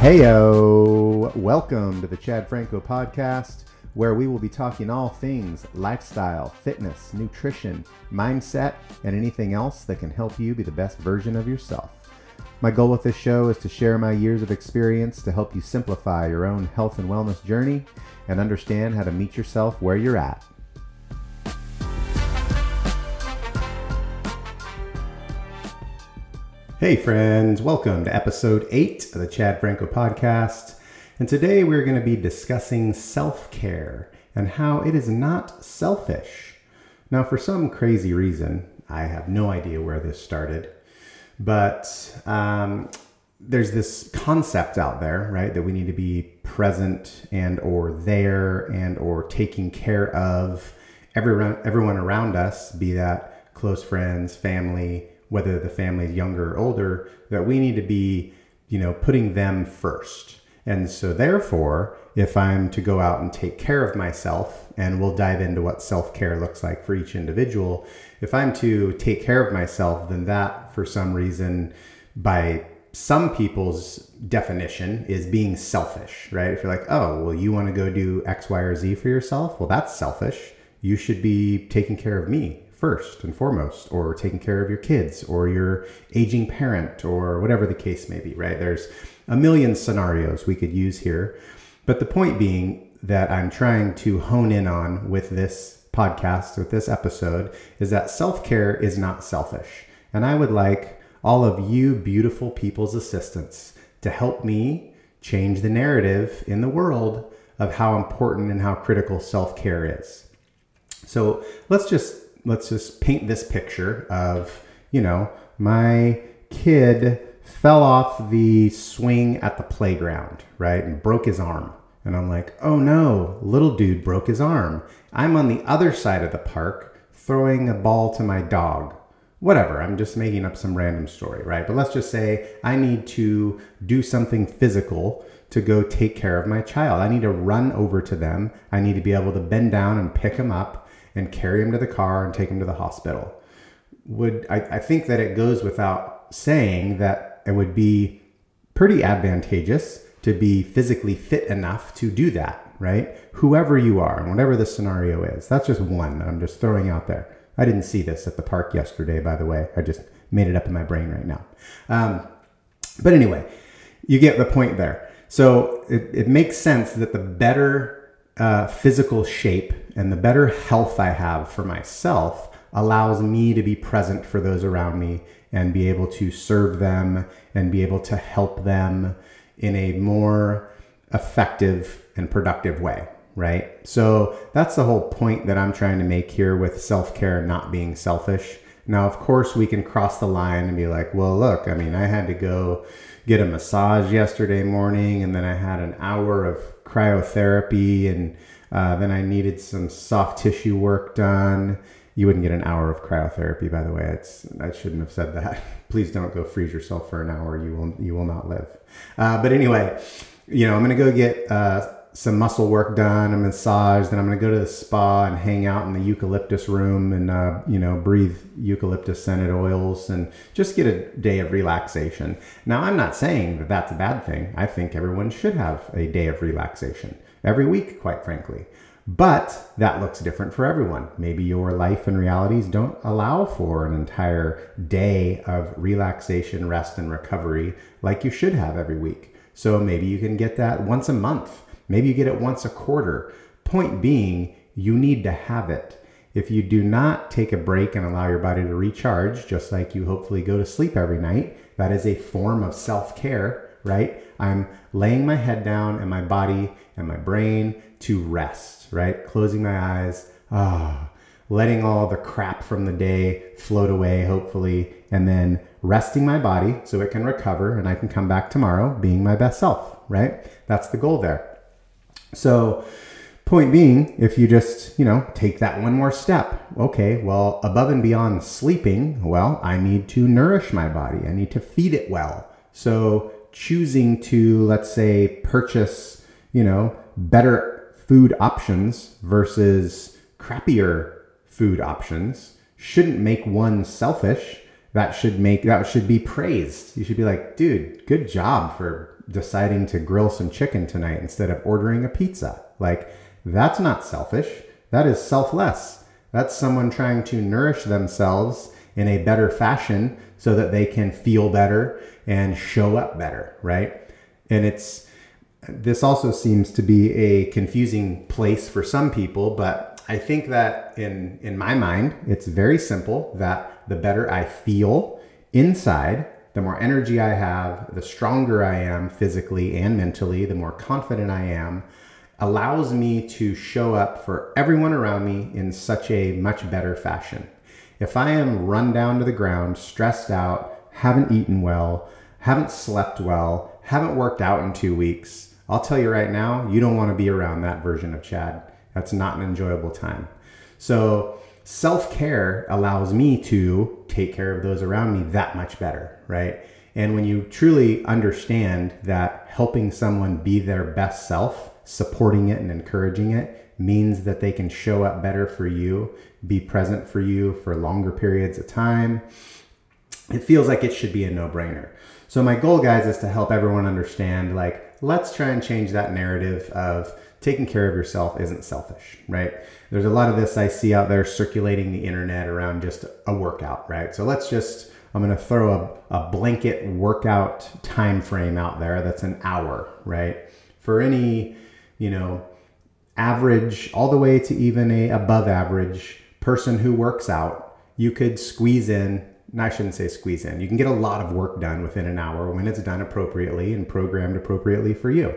Heyo! Welcome to the Chad Franco podcast, where we will be talking all things lifestyle, fitness, nutrition, mindset, and anything else that can help you be the best version of yourself. My goal with this show is to share my years of experience to help you simplify your own health and wellness journey and understand how to meet yourself where you're at. Hey, friends, welcome to episode 8 of the Chad Franco podcast. And today we're going to be discussing self care and how it is not selfish. Now, for some crazy reason, I have no idea where this started, but um, there's this concept out there, right, that we need to be present and or there and or taking care of everyone everyone around us, be that close friends, family, whether the family is younger or older, that we need to be, you know, putting them first. And so, therefore, if I'm to go out and take care of myself, and we'll dive into what self care looks like for each individual, if I'm to take care of myself, then that, for some reason, by some people's definition is being selfish, right? If you're like, oh, well, you want to go do X, Y, or Z for yourself, well, that's selfish. You should be taking care of me first and foremost, or taking care of your kids, or your aging parent, or whatever the case may be, right? There's a million scenarios we could use here. But the point being that I'm trying to hone in on with this podcast, with this episode, is that self care is not selfish. And I would like all of you beautiful people's assistance to help me change the narrative in the world of how important and how critical self care is. So let's just let's just paint this picture of, you know, my kid fell off the swing at the playground, right? And broke his arm. And I'm like, oh no, little dude broke his arm. I'm on the other side of the park throwing a ball to my dog. Whatever, I'm just making up some random story, right? But let's just say I need to do something physical to go take care of my child. I need to run over to them. I need to be able to bend down and pick him up and carry him to the car and take him to the hospital. Would I, I think that it goes without saying that it would be pretty advantageous to be physically fit enough to do that, right? Whoever you are and whatever the scenario is. That's just one that I'm just throwing out there. I didn't see this at the park yesterday, by the way. I just made it up in my brain right now. Um, but anyway, you get the point there. So it, it makes sense that the better uh, physical shape and the better health I have for myself allows me to be present for those around me and be able to serve them and be able to help them in a more effective and productive way, right? So that's the whole point that I'm trying to make here with self care not being selfish. Now, of course, we can cross the line and be like, well, look, I mean, I had to go get a massage yesterday morning and then I had an hour of cryotherapy and uh, then I needed some soft tissue work done. You wouldn't get an hour of cryotherapy, by the way. It's I shouldn't have said that. Please don't go freeze yourself for an hour. You will you will not live. Uh, but anyway, you know I'm gonna go get uh, some muscle work done, a massage. Then I'm gonna go to the spa and hang out in the eucalyptus room and uh, you know breathe eucalyptus scented oils and just get a day of relaxation. Now I'm not saying that that's a bad thing. I think everyone should have a day of relaxation every week, quite frankly. But that looks different for everyone. Maybe your life and realities don't allow for an entire day of relaxation, rest, and recovery like you should have every week. So maybe you can get that once a month. Maybe you get it once a quarter. Point being, you need to have it. If you do not take a break and allow your body to recharge, just like you hopefully go to sleep every night, that is a form of self care right? I'm laying my head down and my body and my brain to rest, right? Closing my eyes, ah, letting all the crap from the day float away, hopefully, and then resting my body so it can recover and I can come back tomorrow being my best self, right? That's the goal there. So, point being, if you just, you know, take that one more step, okay, well, above and beyond sleeping, well, I need to nourish my body, I need to feed it well. So, choosing to, let's say, purchase, you know, better food options versus crappier food options shouldn't make one selfish. That should make that should be praised. You should be like, dude, good job for deciding to grill some chicken tonight instead of ordering a pizza. Like, that's not selfish. That is selfless. That's someone trying to nourish themselves in a better fashion so that they can feel better and show up better, right? And it's this also seems to be a confusing place for some people, but I think that in in my mind, it's very simple that the better I feel inside, the more energy I have, the stronger I am physically and mentally, the more confident I am, allows me to show up for everyone around me in such a much better fashion. If I am run down to the ground, stressed out, haven't eaten well, haven't slept well, haven't worked out in two weeks, I'll tell you right now, you don't want to be around that version of Chad. That's not an enjoyable time. So, self care allows me to take care of those around me that much better, right? And when you truly understand that helping someone be their best self, supporting it and encouraging it means that they can show up better for you, be present for you for longer periods of time, it feels like it should be a no brainer. So, my goal, guys, is to help everyone understand like, let's try and change that narrative of taking care of yourself isn't selfish, right? There's a lot of this I see out there circulating the internet around just a workout, right? So let's just I'm going to throw a, a blanket workout time frame out there that's an hour, right? For any, you know, average all the way to even a above average person who works out, you could squeeze in I shouldn't say squeeze in. You can get a lot of work done within an hour when it's done appropriately and programmed appropriately for you.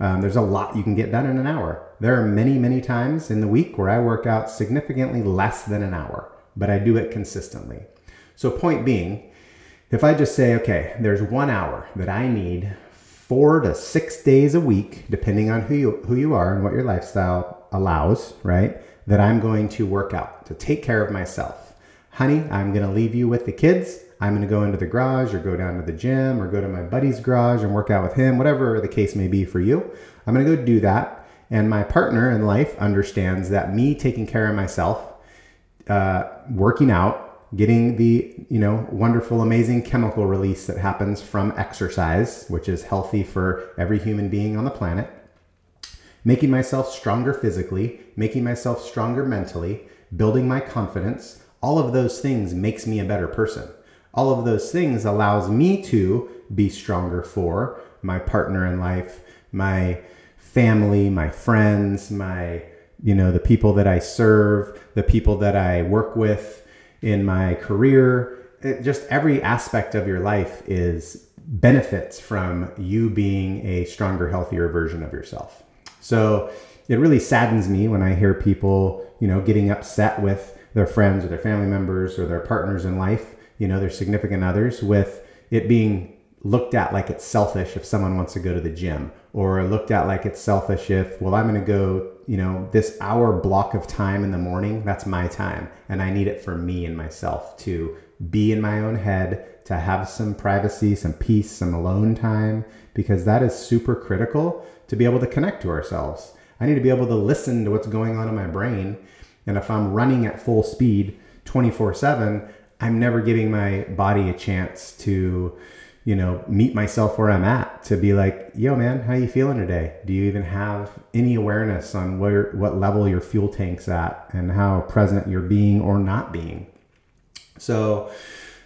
Um, there's a lot you can get done in an hour. There are many, many times in the week where I work out significantly less than an hour, but I do it consistently. So, point being, if I just say, okay, there's one hour that I need four to six days a week, depending on who you, who you are and what your lifestyle allows, right? That I'm going to work out to take care of myself. Honey, I'm going to leave you with the kids. I'm going to go into the garage or go down to the gym or go to my buddy's garage and work out with him, whatever the case may be for you. I'm going to go do that. And my partner in life understands that me taking care of myself, uh, working out, getting the you know wonderful amazing chemical release that happens from exercise which is healthy for every human being on the planet making myself stronger physically making myself stronger mentally building my confidence all of those things makes me a better person all of those things allows me to be stronger for my partner in life, my family, my friends, my you know, the people that I serve, the people that I work with in my career, it, just every aspect of your life is benefits from you being a stronger, healthier version of yourself. So it really saddens me when I hear people, you know, getting upset with their friends or their family members or their partners in life you know, their significant others with it being looked at like it's selfish if someone wants to go to the gym or looked at like it's selfish if well i'm going to go you know this hour block of time in the morning that's my time and i need it for me and myself to be in my own head to have some privacy some peace some alone time because that is super critical to be able to connect to ourselves. I need to be able to listen to what's going on in my brain and if i'm running at full speed 24 7 I'm never giving my body a chance to, you know, meet myself where I'm at to be like, yo, man, how you feeling today? Do you even have any awareness on where, what level your fuel tank's at and how present you're being or not being? So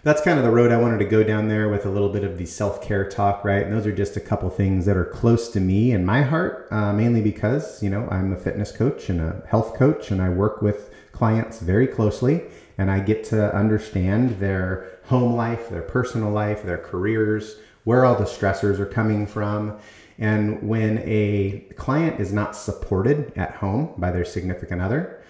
that's kind of the road I wanted to go down there with a little bit of the self care talk, right? And those are just a couple things that are close to me and my heart, uh, mainly because, you know, I'm a fitness coach and a health coach and I work with clients very closely and I get to understand their home life, their personal life, their careers, where all the stressors are coming from. And when a client is not supported at home by their significant other,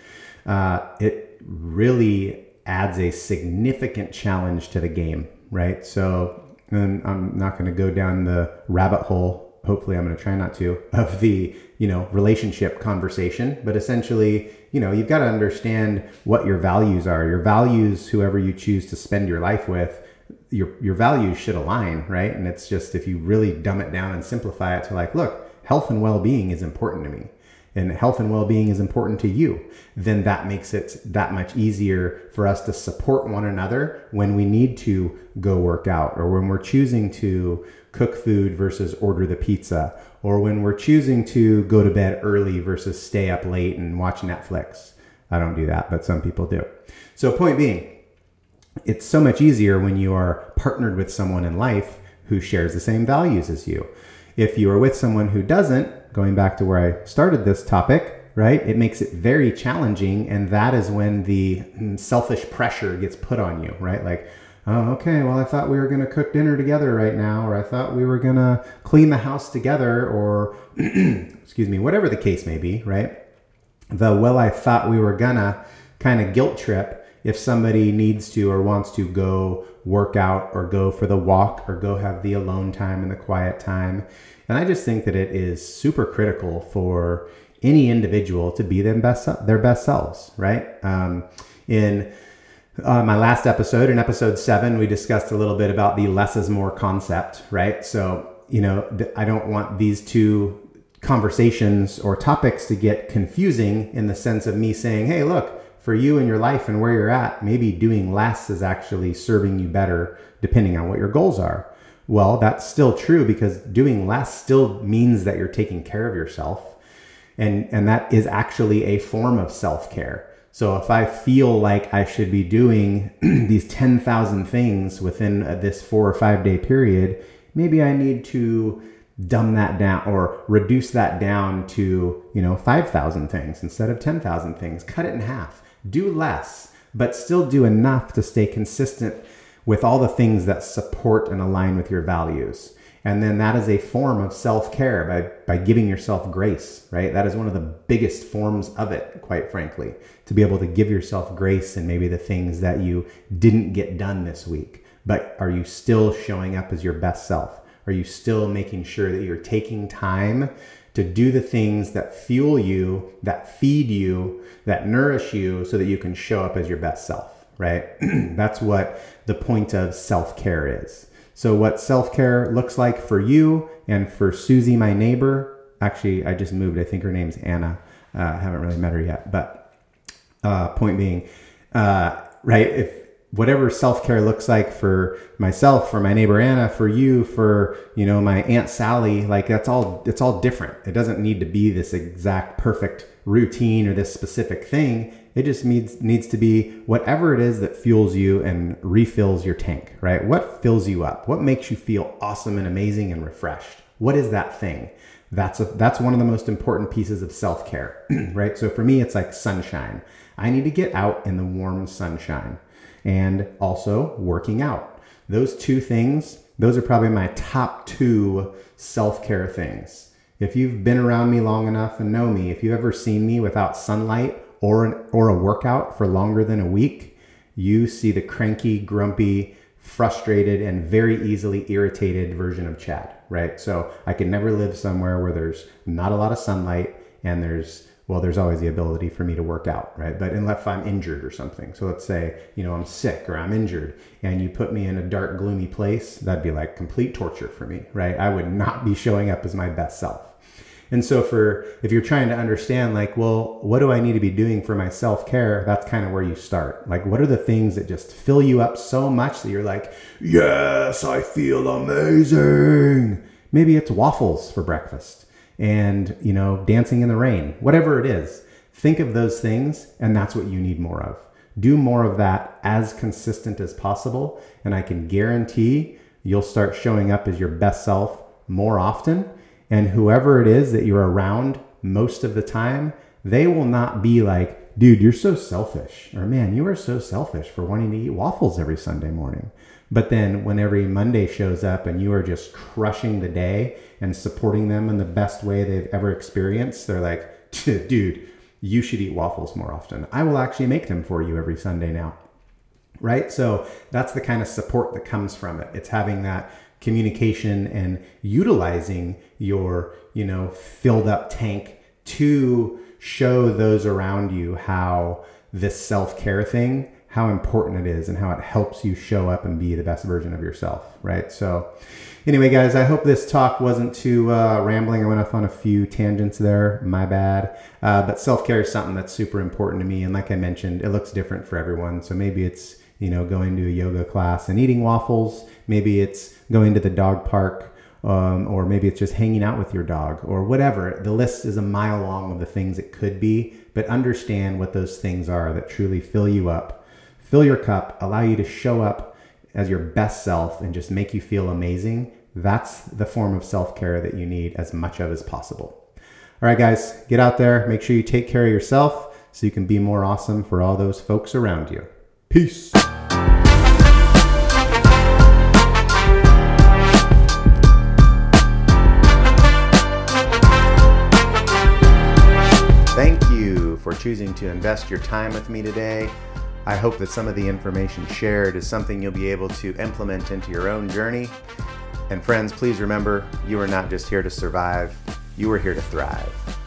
uh, it really adds a significant challenge to the game, right? So, I'm not going to go down the rabbit hole hopefully I'm going to try not to, of the, you know, relationship conversation. But essentially, you know, you've got to understand what your values are. Your values, whoever you choose to spend your life with, your, your values should align, right? And it's just if you really dumb it down and simplify it to like, look, health and well being is important to me. And health and well-being is important to you, then that makes it that much easier for us to support one another when we need to go work out or when we're choosing to cook food versus order the pizza or when we're choosing to go to bed early versus stay up late and watch Netflix. I don't do that, but some people do. So point being, it's so much easier when you are partnered with someone in life who shares the same values as you. If you are with someone who doesn't, going back to where I started this topic, right, it makes it very challenging. And that is when the mm, selfish pressure gets put on you, right? Like, oh, okay, well, I thought we were going to cook dinner together right now, or I thought we were going to clean the house together, or excuse me, whatever the case may be, right? The well, I thought we were gonna kind of guilt trip if somebody needs to or wants to go work out or go for the walk or go have the alone time and the quiet time. And I just think that it is super critical for any individual to be their best their best selves, right? Um, in uh, my last episode, in episode seven, we discussed a little bit about the less is more concept, right? So you know, I don't want these two conversations or topics to get confusing in the sense of me saying, hey, look, for you and your life and where you're at, maybe doing less is actually serving you better depending on what your goals are. Well, that's still true because doing less still means that you're taking care of yourself. And, and that is actually a form of self care. So if I feel like I should be doing these 10,000 things within uh, this four or five day period, maybe I need to dumb that down or reduce that down to, you know, 5,000 things instead of 10,000 things. Cut it in half. Do less, but still do enough to stay consistent with all the things that support and align with your values. And then that is a form of self care by, by giving yourself grace, right? That is one of the biggest forms of it, quite frankly, to be able to give yourself grace and maybe the things that you didn't get done this week. But are you still showing up as your best self? Are you still making sure that you're taking time to do the things that fuel you, that feed you, that nourish you so that you can show up as your best self, right? That's what the point of self care is. So, what self care looks like for you and for Susie, my neighbor, actually, I just moved. I think her name's Anna. Uh, I haven't really met her yet, but uh, point being, uh, right? If whatever self-care looks like for myself for my neighbor anna for you for you know my aunt sally like that's all it's all different. It doesn't need to be this exact perfect routine or this specific thing. It just needs needs to be whatever it is that fuels you and refills your tank right? What fills you up? What makes you feel awesome and amazing and refreshed? What is that thing? That's a, that's one of the most important pieces of self-care right? So for me it's like sunshine i need to get out in the warm sunshine and also working out. Those two things, those are probably my top two self care things. If you've been around me long enough and know me, if you've ever seen me without sunlight or, an, or a workout for longer than a week, you see the cranky, grumpy, frustrated, and very easily irritated version of Chad, right? So I can never live somewhere where there's not a lot of sunlight and there's well, there's always the ability for me to work out, right? But unless I'm injured or something. So let's say, you know, I'm sick or I'm injured and you put me in a dark, gloomy place, that'd be like complete torture for me, right? I would not be showing up as my best self. And so for if you're trying to understand like, well, what do I need to be doing for my self-care? That's kind of where you start. Like what are the things that just fill you up so much that you're like, "Yes, I feel amazing." Maybe it's waffles for breakfast and, you know, dancing in the rain, whatever it is. Think of those things, and that's what you need more of. Do more of that as consistent as possible, and I can guarantee you'll start showing up as your best self more often. And whoever it is that you're around most of the time, they will not be like, dude, you're so selfish, or man, you are so selfish for wanting to eat waffles every Sunday morning. But then when every Monday shows up and you are just crushing the day and supporting them in the best way they've ever experienced, they're like, dude, you should eat waffles more often. I will actually make them for you every Sunday now. Right? So that's the kind of support that comes from it. It's having that communication and utilizing your, you know, filled up tank to show those around you how this self care thing how important it is and how it helps you show up and be the best version of yourself, right? So, anyway, guys, I hope this talk wasn't too uh, rambling. I went off on a few tangents there. My bad. Uh, but self care is something that's super important to me. And like I mentioned, it looks different for everyone. So maybe it's, you know, going to a yoga class and eating waffles. Maybe it's going to the dog park. Um, or maybe it's just hanging out with your dog or whatever. The list is a mile long of the things it could be, but understand what those things are that truly fill you up fill your cup, allow you to show up as your best self and just make you feel amazing, that's the form of self care that you need as much of as possible. All right, guys, get out there. Make sure you take care of yourself so you can be more awesome for all those folks around you. Peace. Thank you for choosing to invest your time with me today. I hope that some of the information shared is something you'll be able to implement into your own journey. And friends, please remember you are not just here to survive, you are here to thrive.